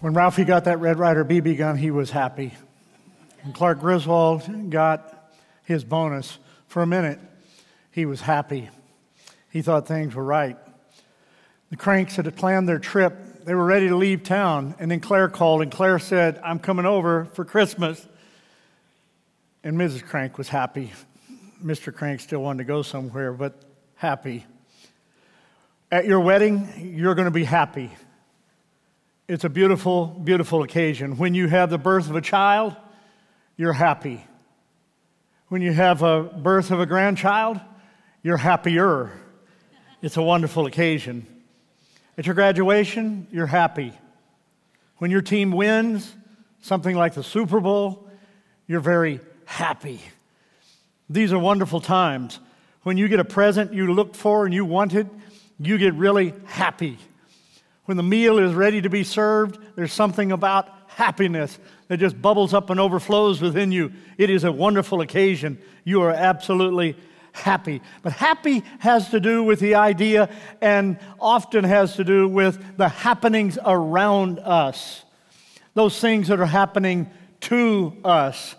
When Ralphie got that Red Ryder BB gun, he was happy. When Clark Griswold got his bonus, for a minute, he was happy. He thought things were right. The Kranks had planned their trip. They were ready to leave town, and then Claire called, and Claire said, I'm coming over for Christmas. And Mrs. Krank was happy. Mr. Krank still wanted to go somewhere, but happy. At your wedding, you're going to be happy. It's a beautiful, beautiful occasion. When you have the birth of a child, you're happy. When you have a birth of a grandchild, you're happier. It's a wonderful occasion. At your graduation, you're happy. When your team wins, something like the Super Bowl, you're very happy. These are wonderful times. When you get a present you looked for and you wanted, you get really happy. When the meal is ready to be served, there's something about happiness that just bubbles up and overflows within you. It is a wonderful occasion. You are absolutely happy. But happy has to do with the idea and often has to do with the happenings around us, those things that are happening to us.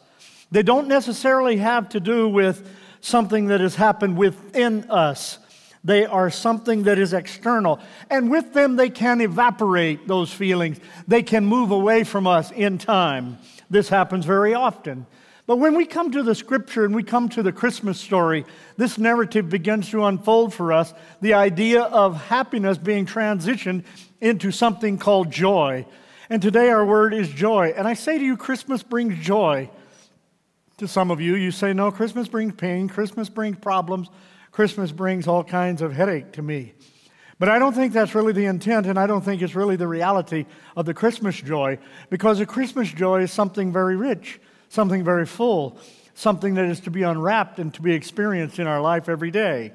They don't necessarily have to do with something that has happened within us. They are something that is external. And with them, they can evaporate those feelings. They can move away from us in time. This happens very often. But when we come to the scripture and we come to the Christmas story, this narrative begins to unfold for us the idea of happiness being transitioned into something called joy. And today our word is joy. And I say to you, Christmas brings joy. To some of you, you say, no, Christmas brings pain, Christmas brings problems. Christmas brings all kinds of headache to me. But I don't think that's really the intent, and I don't think it's really the reality of the Christmas joy, because the Christmas joy is something very rich, something very full, something that is to be unwrapped and to be experienced in our life every day.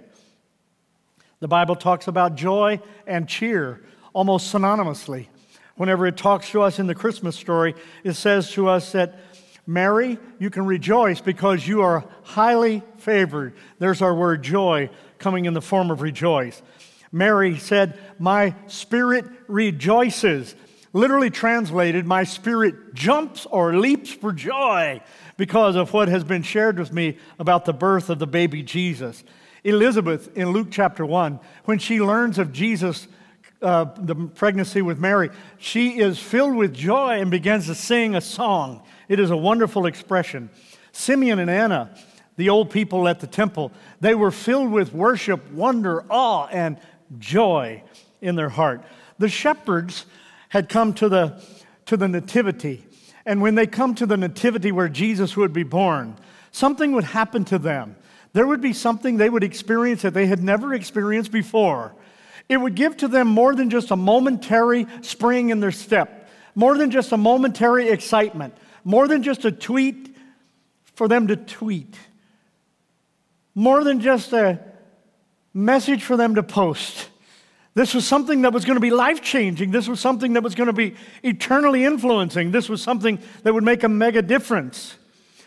The Bible talks about joy and cheer almost synonymously. Whenever it talks to us in the Christmas story, it says to us that Mary, you can rejoice because you are highly favored. There's our word joy coming in the form of rejoice. Mary said, My spirit rejoices. Literally translated, my spirit jumps or leaps for joy because of what has been shared with me about the birth of the baby Jesus. Elizabeth in Luke chapter 1, when she learns of Jesus' uh, the pregnancy with Mary, she is filled with joy and begins to sing a song. It is a wonderful expression. Simeon and Anna, the old people at the temple, they were filled with worship, wonder, awe, and joy in their heart. The shepherds had come to the, to the nativity. And when they come to the nativity where Jesus would be born, something would happen to them. There would be something they would experience that they had never experienced before. It would give to them more than just a momentary spring in their step, more than just a momentary excitement, more than just a tweet for them to tweet, more than just a message for them to post. This was something that was going to be life changing. This was something that was going to be eternally influencing. This was something that would make a mega difference.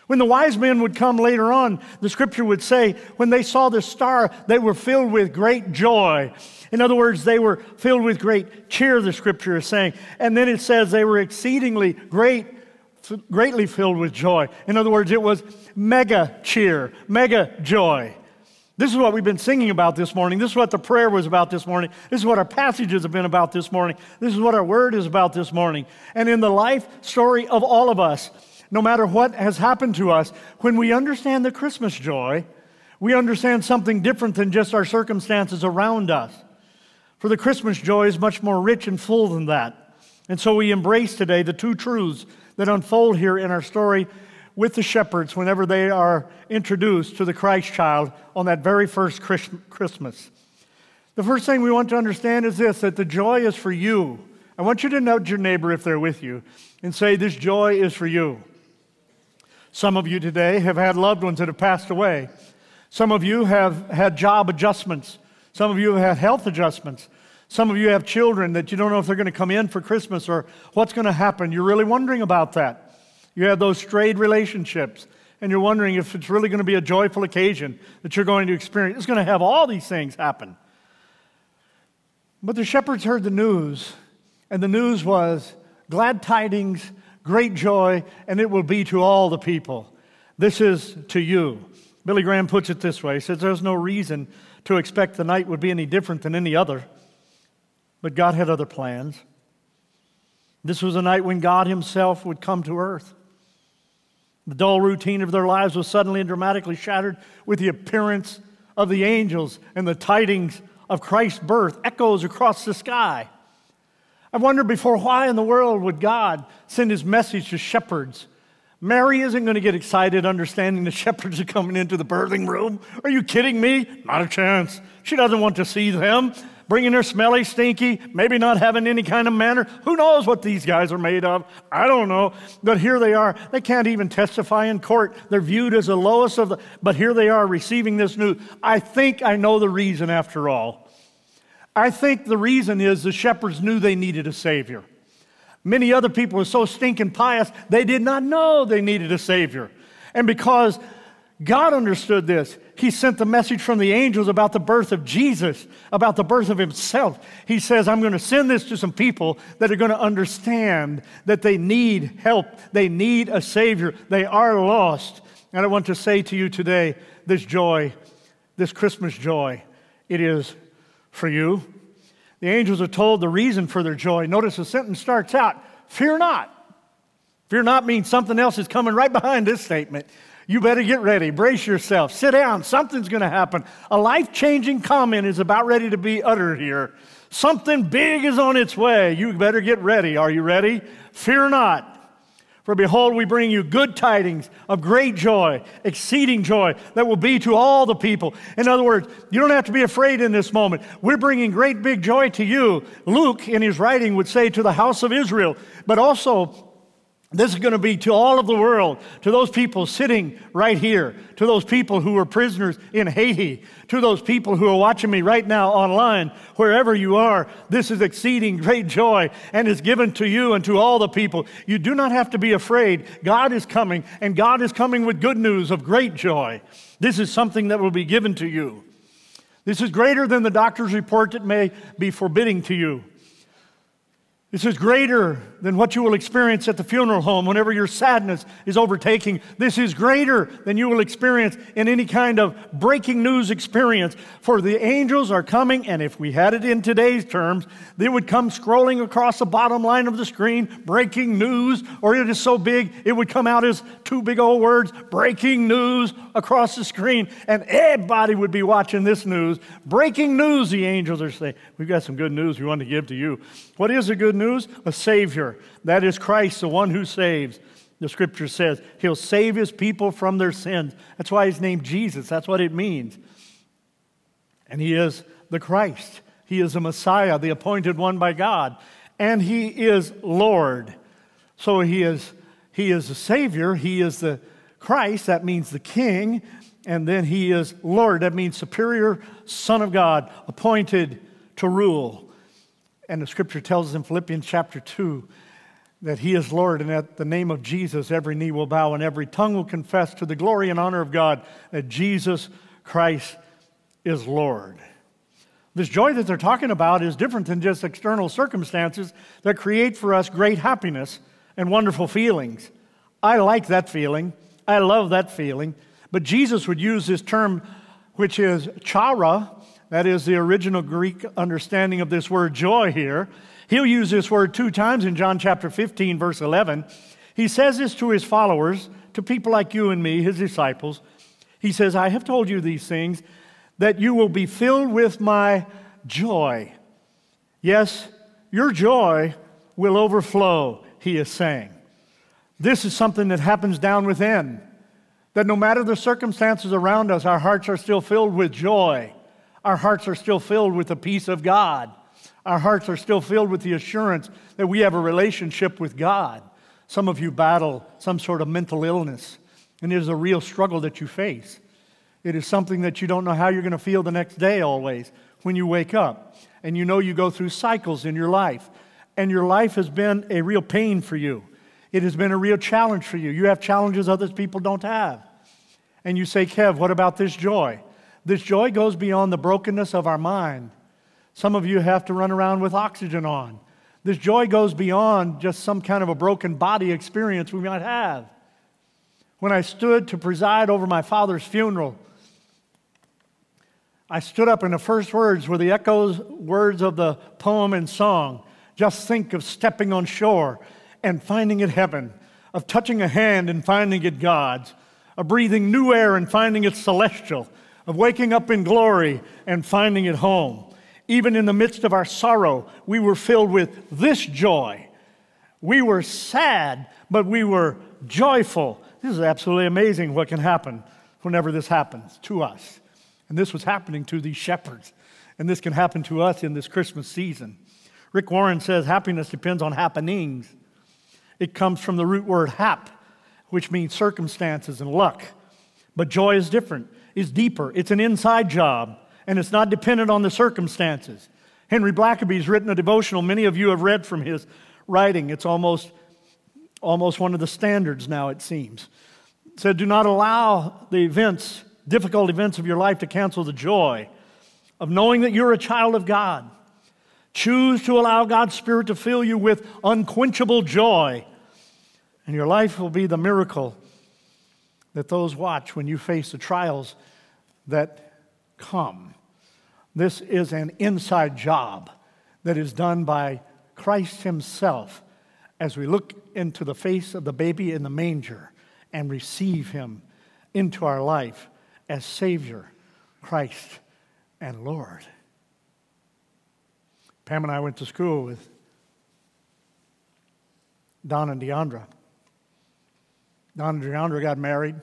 When the wise men would come later on, the scripture would say, when they saw the star, they were filled with great joy. In other words, they were filled with great cheer, the scripture is saying. And then it says they were exceedingly great greatly filled with joy. In other words, it was mega cheer, mega joy. This is what we've been singing about this morning. This is what the prayer was about this morning. This is what our passages have been about this morning. This is what our word is about this morning. And in the life story of all of us, no matter what has happened to us, when we understand the Christmas joy, we understand something different than just our circumstances around us. For the Christmas joy is much more rich and full than that. And so we embrace today the two truths that unfold here in our story with the shepherds whenever they are introduced to the Christ child on that very first Christmas. The first thing we want to understand is this that the joy is for you. I want you to note your neighbor if they're with you and say, This joy is for you. Some of you today have had loved ones that have passed away. Some of you have had job adjustments. Some of you have had health adjustments. Some of you have children that you don't know if they're going to come in for Christmas or what's going to happen. You're really wondering about that. You have those strayed relationships, and you're wondering if it's really going to be a joyful occasion that you're going to experience. It's going to have all these things happen. But the shepherds heard the news, and the news was glad tidings, great joy, and it will be to all the people. This is to you. Billy Graham puts it this way He says, There's no reason to expect the night would be any different than any other, but God had other plans. This was a night when God Himself would come to earth. The dull routine of their lives was suddenly and dramatically shattered with the appearance of the angels and the tidings of Christ's birth echoes across the sky. I wondered before why in the world would God send his message to shepherds? Mary isn't going to get excited understanding the shepherds are coming into the birthing room. Are you kidding me? Not a chance. She doesn't want to see them bringing their smelly, stinky, maybe not having any kind of manner. Who knows what these guys are made of? I don't know. But here they are. They can't even testify in court. They're viewed as the lowest of the, but here they are receiving this news. I think I know the reason after all. I think the reason is the shepherds knew they needed a Savior. Many other people were so stinking pious, they did not know they needed a Savior. And because God understood this. He sent the message from the angels about the birth of Jesus, about the birth of Himself. He says, I'm going to send this to some people that are going to understand that they need help, they need a Savior, they are lost. And I want to say to you today this joy, this Christmas joy, it is for you. The angels are told the reason for their joy. Notice the sentence starts out Fear not. Fear not means something else is coming right behind this statement. You better get ready. Brace yourself. Sit down. Something's going to happen. A life changing comment is about ready to be uttered here. Something big is on its way. You better get ready. Are you ready? Fear not. For behold, we bring you good tidings of great joy, exceeding joy that will be to all the people. In other words, you don't have to be afraid in this moment. We're bringing great big joy to you. Luke, in his writing, would say to the house of Israel, but also this is going to be to all of the world, to those people sitting right here, to those people who are prisoners in Haiti, to those people who are watching me right now online, wherever you are. This is exceeding great joy and is given to you and to all the people. You do not have to be afraid. God is coming, and God is coming with good news of great joy. This is something that will be given to you. This is greater than the doctor's report that may be forbidding to you. This is greater than what you will experience at the funeral home whenever your sadness is overtaking. This is greater than you will experience in any kind of breaking news experience. For the angels are coming, and if we had it in today's terms, they would come scrolling across the bottom line of the screen, breaking news, or it is so big it would come out as two big old words, breaking news across the screen, and everybody would be watching this news. Breaking news, the angels are saying. We've got some good news we want to give to you. What is the good news? A Savior. That is Christ, the one who saves. The scripture says he'll save his people from their sins. That's why he's named Jesus. That's what it means. And he is the Christ. He is the Messiah, the appointed one by God. And he is Lord. So he is he is the Savior, he is the Christ, that means the King, and then he is Lord, that means superior Son of God, appointed to rule. And the scripture tells us in Philippians chapter 2 that he is Lord, and at the name of Jesus, every knee will bow and every tongue will confess to the glory and honor of God that Jesus Christ is Lord. This joy that they're talking about is different than just external circumstances that create for us great happiness and wonderful feelings. I like that feeling. I love that feeling. But Jesus would use this term, which is chara, that is the original Greek understanding of this word joy here. He'll use this word two times in John chapter 15, verse 11. He says this to his followers, to people like you and me, his disciples. He says, I have told you these things that you will be filled with my joy. Yes, your joy will overflow, he is saying. This is something that happens down within. That no matter the circumstances around us, our hearts are still filled with joy our hearts are still filled with the peace of God. Our hearts are still filled with the assurance that we have a relationship with God. Some of you battle some sort of mental illness, and it is a real struggle that you face. It is something that you don't know how you're going to feel the next day always when you wake up. And you know you go through cycles in your life, and your life has been a real pain for you. It has been a real challenge for you. You have challenges other people don't have. And you say, Kev, what about this joy? This joy goes beyond the brokenness of our mind. Some of you have to run around with oxygen on. This joy goes beyond just some kind of a broken body experience we might have. When I stood to preside over my father's funeral, I stood up and the first words were the echoes words of the poem and song. Just think of stepping on shore and finding it heaven, of touching a hand and finding it God's, of breathing new air and finding it celestial, of waking up in glory and finding it home. Even in the midst of our sorrow, we were filled with this joy. We were sad, but we were joyful. This is absolutely amazing what can happen whenever this happens to us. And this was happening to these shepherds. And this can happen to us in this Christmas season. Rick Warren says happiness depends on happenings. It comes from the root word hap, which means circumstances and luck. But joy is different, it's deeper, it's an inside job, and it's not dependent on the circumstances. Henry Blackaby's written a devotional. Many of you have read from his writing. It's almost, almost one of the standards now, it seems. It said, Do not allow the events, difficult events of your life to cancel the joy of knowing that you're a child of God. Choose to allow God's Spirit to fill you with unquenchable joy, and your life will be the miracle that those watch when you face the trials that come. This is an inside job that is done by Christ Himself as we look into the face of the baby in the manger and receive Him into our life as Savior, Christ, and Lord. Pam and I went to school with Don and Deandra. Don and Deandra got married,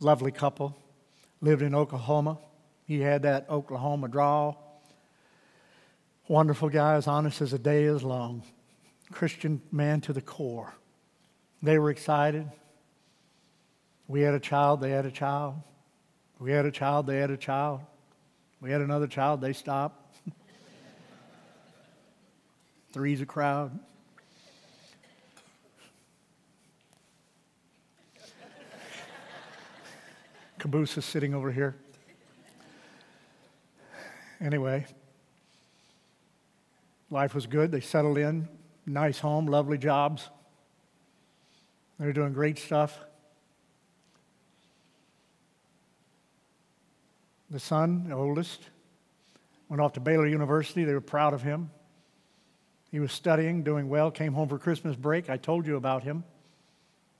lovely couple, lived in Oklahoma. He had that Oklahoma drawl. Wonderful guy, as honest as a day is long. Christian man to the core. They were excited. We had a child, they had a child. We had a child, they had a child. We had another child, they stopped. Three's a crowd. Caboose is sitting over here. Anyway, life was good. They settled in, nice home, lovely jobs. They were doing great stuff. The son, the oldest, went off to Baylor University. They were proud of him. He was studying, doing well, came home for Christmas break. I told you about him.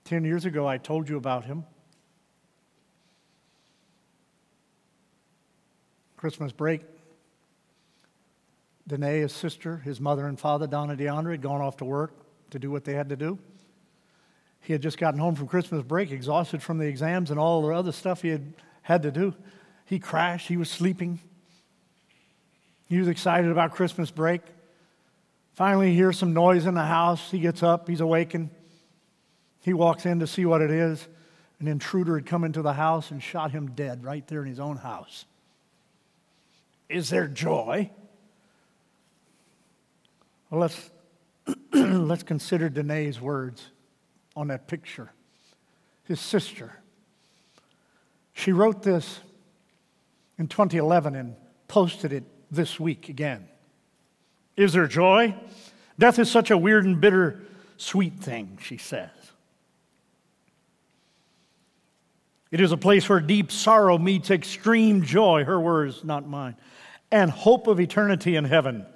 Ten years ago, I told you about him. Christmas break, Danae, his sister, his mother and father, Don and Deandra, had gone off to work to do what they had to do. He had just gotten home from Christmas break, exhausted from the exams and all the other stuff he had had to do. He crashed, he was sleeping. He was excited about Christmas break. Finally, he hears some noise in the house. He gets up, he's awakened. He walks in to see what it is. An intruder had come into the house and shot him dead right there in his own house. Is there joy? Well, let's, let's consider Danae's words on that picture. His sister. She wrote this in 2011 and posted it this week again. Is there joy? Death is such a weird and bitter sweet thing, she says. It is a place where deep sorrow meets extreme joy, her words, not mine, and hope of eternity in heaven.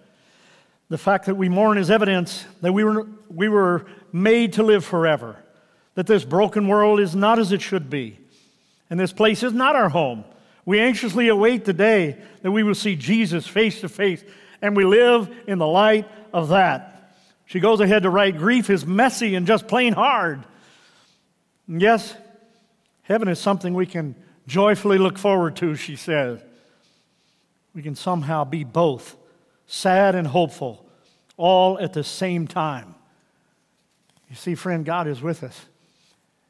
The fact that we mourn is evidence that we were, we were made to live forever, that this broken world is not as it should be, and this place is not our home. We anxiously await the day that we will see Jesus face to face and we live in the light of that. She goes ahead to write grief is messy and just plain hard. And yes, heaven is something we can joyfully look forward to, she says. We can somehow be both sad and hopeful, all at the same time. You see, friend, God is with us.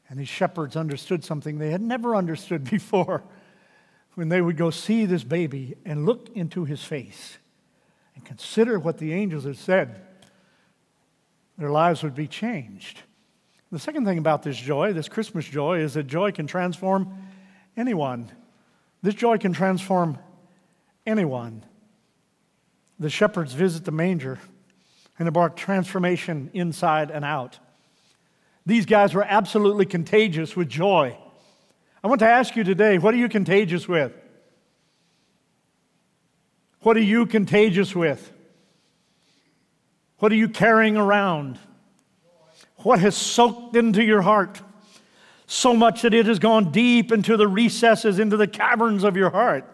And these shepherds understood something they had never understood before when they would go see this baby and look into his face and consider what the angels had said, their lives would be changed. The second thing about this joy, this Christmas joy, is that joy can transform anyone. This joy can transform anyone. The shepherds visit the manger and it brought transformation inside and out. These guys were absolutely contagious with joy. I want to ask you today what are you contagious with? What are you contagious with? What are you carrying around? What has soaked into your heart so much that it has gone deep into the recesses, into the caverns of your heart,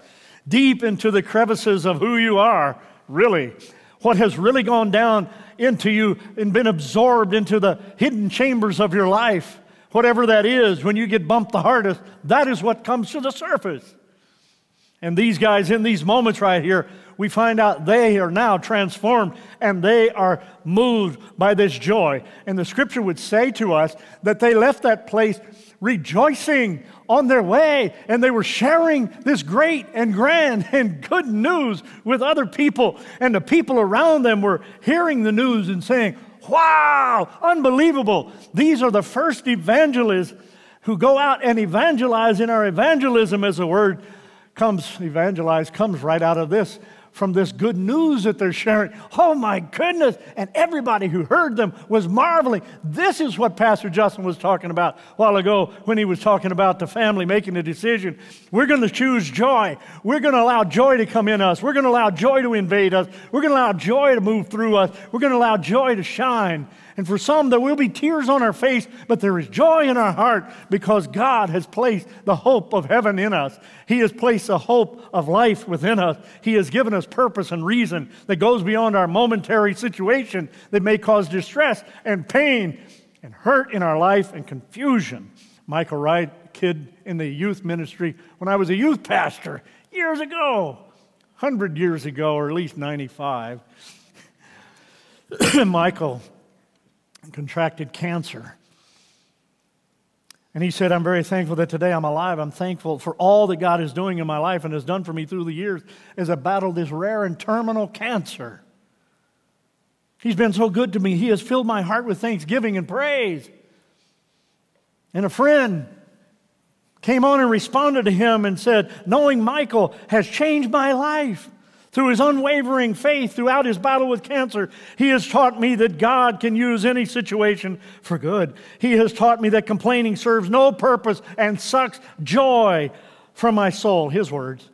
deep into the crevices of who you are, really? What has really gone down into you and been absorbed into the hidden chambers of your life? Whatever that is, when you get bumped the hardest, that is what comes to the surface. And these guys, in these moments right here, we find out they are now transformed and they are moved by this joy. And the scripture would say to us that they left that place rejoicing on their way and they were sharing this great and grand and good news with other people. And the people around them were hearing the news and saying, Wow, unbelievable. These are the first evangelists who go out and evangelize in our evangelism as a word comes evangelize comes right out of this from this good news that they're sharing. Oh my goodness. And everybody who heard them was marveling. This is what Pastor Justin was talking about a while ago when he was talking about the family making a decision. We're going to choose joy. We're going to allow joy to come in us. We're going to allow joy to invade us. We're going to allow joy to move through us. We're going to allow joy to shine. And for some, there will be tears on our face, but there is joy in our heart because God has placed the hope of heaven in us. He has placed a hope of life within us. He has given us purpose and reason that goes beyond our momentary situation that may cause distress and pain and hurt in our life and confusion. Michael Wright, kid in the youth ministry, when I was a youth pastor years ago, 100 years ago, or at least 95, Michael contracted cancer. And he said, I'm very thankful that today I'm alive. I'm thankful for all that God is doing in my life and has done for me through the years as I battled this rare and terminal cancer. He's been so good to me. He has filled my heart with thanksgiving and praise. And a friend came on and responded to him and said, Knowing Michael has changed my life. Through his unwavering faith throughout his battle with cancer, he has taught me that God can use any situation for good. He has taught me that complaining serves no purpose and sucks joy from my soul. His words.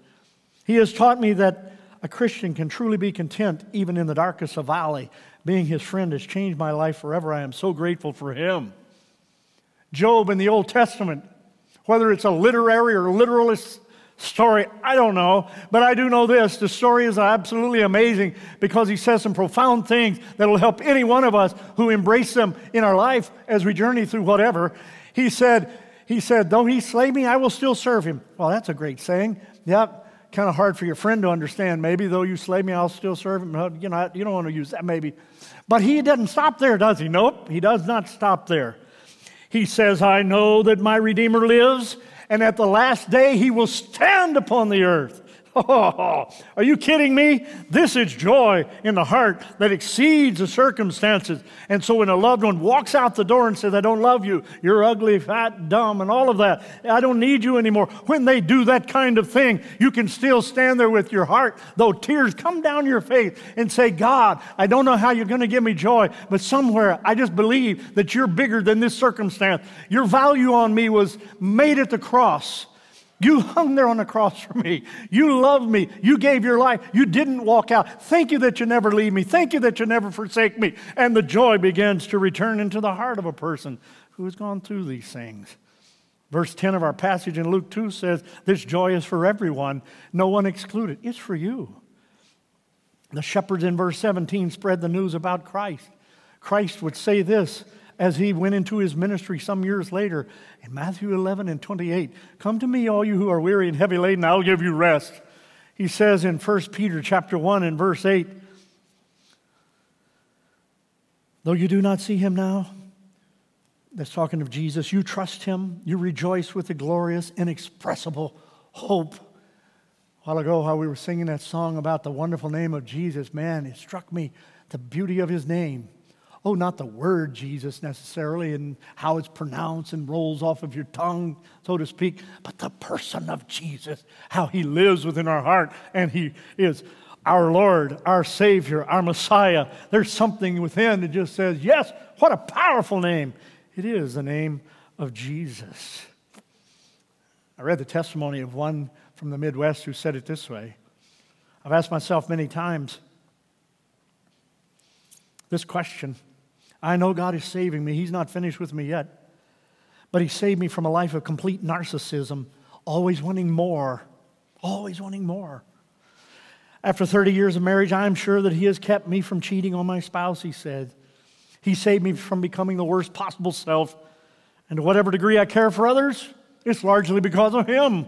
He has taught me that a Christian can truly be content even in the darkest of valley. Being his friend has changed my life forever. I am so grateful for him. Job in the Old Testament, whether it's a literary or literalist story. I don't know, but I do know this. The story is absolutely amazing because he says some profound things that will help any one of us who embrace them in our life as we journey through whatever. He said, he said, though he slay me, I will still serve him. Well, that's a great saying. Yep. Kind of hard for your friend to understand. Maybe though you slay me, I'll still serve him. You know, you don't want to use that maybe. But he doesn't stop there, does he? Nope. He does not stop there. He says, I know that my Redeemer lives and at the last day he will stand upon the earth. Oh, are you kidding me? This is joy in the heart that exceeds the circumstances. And so when a loved one walks out the door and says, I don't love you, you're ugly, fat, dumb, and all of that, I don't need you anymore. When they do that kind of thing, you can still stand there with your heart, though tears come down your face, and say, God, I don't know how you're going to give me joy, but somewhere I just believe that you're bigger than this circumstance. Your value on me was made at the cross. You hung there on the cross for me. You loved me. You gave your life. You didn't walk out. Thank you that you never leave me. Thank you that you never forsake me. And the joy begins to return into the heart of a person who has gone through these things. Verse 10 of our passage in Luke 2 says, This joy is for everyone, no one excluded. It's for you. The shepherds in verse 17 spread the news about Christ. Christ would say this as he went into his ministry some years later in Matthew 11 and 28. Come to me, all you who are weary and heavy laden, I'll give you rest. He says in 1 Peter chapter 1 and verse 8, though you do not see him now, that's talking of Jesus, you trust him, you rejoice with the glorious, inexpressible hope. A while ago, how we were singing that song about the wonderful name of Jesus, man, it struck me the beauty of his name. Oh, not the word Jesus necessarily and how it's pronounced and rolls off of your tongue, so to speak, but the person of Jesus, how he lives within our heart and he is our Lord, our Savior, our Messiah. There's something within that just says, Yes, what a powerful name. It is the name of Jesus. I read the testimony of one from the Midwest who said it this way I've asked myself many times this question. I know God is saving me, He's not finished with me yet, but He saved me from a life of complete narcissism, always wanting more, always wanting more. After 30 years of marriage, I am sure that He has kept me from cheating on my spouse, he said. He saved me from becoming the worst possible self. And to whatever degree I care for others, it's largely because of Him,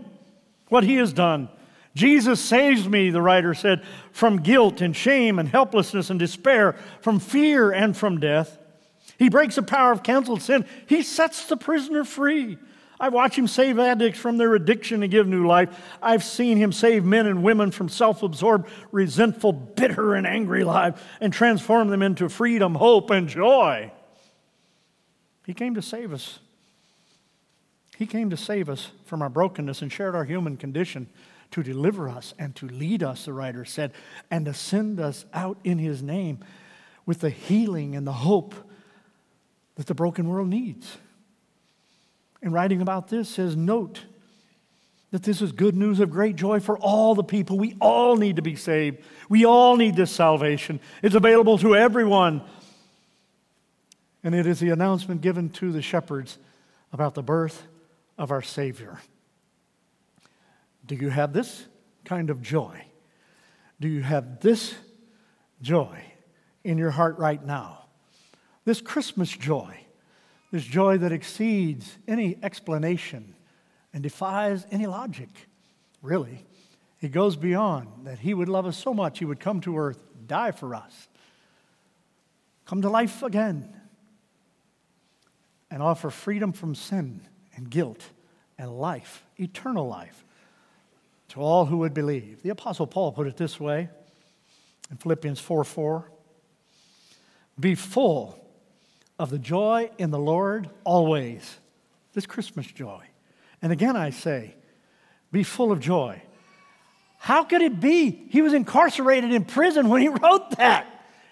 what He has done. Jesus saves me, the writer said, from guilt and shame and helplessness and despair, from fear and from death. He breaks the power of canceled sin. He sets the prisoner free. I watch him save addicts from their addiction and give new life. I've seen him save men and women from self absorbed, resentful, bitter, and angry lives and transform them into freedom, hope, and joy. He came to save us. He came to save us from our brokenness and shared our human condition to deliver us and to lead us, the writer said, and to send us out in his name with the healing and the hope that the broken world needs and writing about this says, Note that this is good news of great joy for all the people. We all need to be saved. We all need this salvation. It's available to everyone. And it is the announcement given to the shepherds about the birth of our Savior. Do you have this kind of joy? Do you have this joy in your heart right now? This Christmas joy this joy that exceeds any explanation and defies any logic, really. It goes beyond that He would love us so much, He would come to earth, die for us, come to life again, and offer freedom from sin and guilt and life, eternal life, to all who would believe. The Apostle Paul put it this way in Philippians 4 4 Be full of the joy in the Lord always. This Christmas joy. And again, I say, be full of joy. How could it be? He was incarcerated in prison when he wrote that.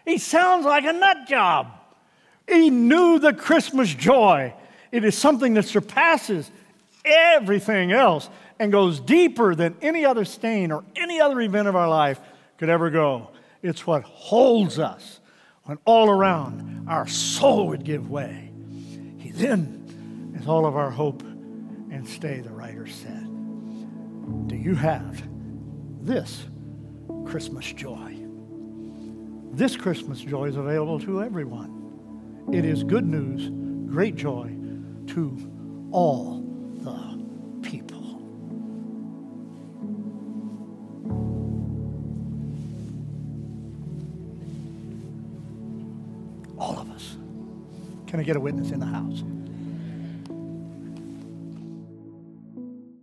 He sounds like a nut job. He knew the Christmas joy. It is something that surpasses everything else and goes deeper than any other stain or any other event of our life could ever go. It's what holds us when all around our soul would give way. He then is all of our hope and stay, the writer said. Do you have this Christmas joy? This Christmas joy is available to everyone. It is good news, great joy to all Can I get a witness in the house?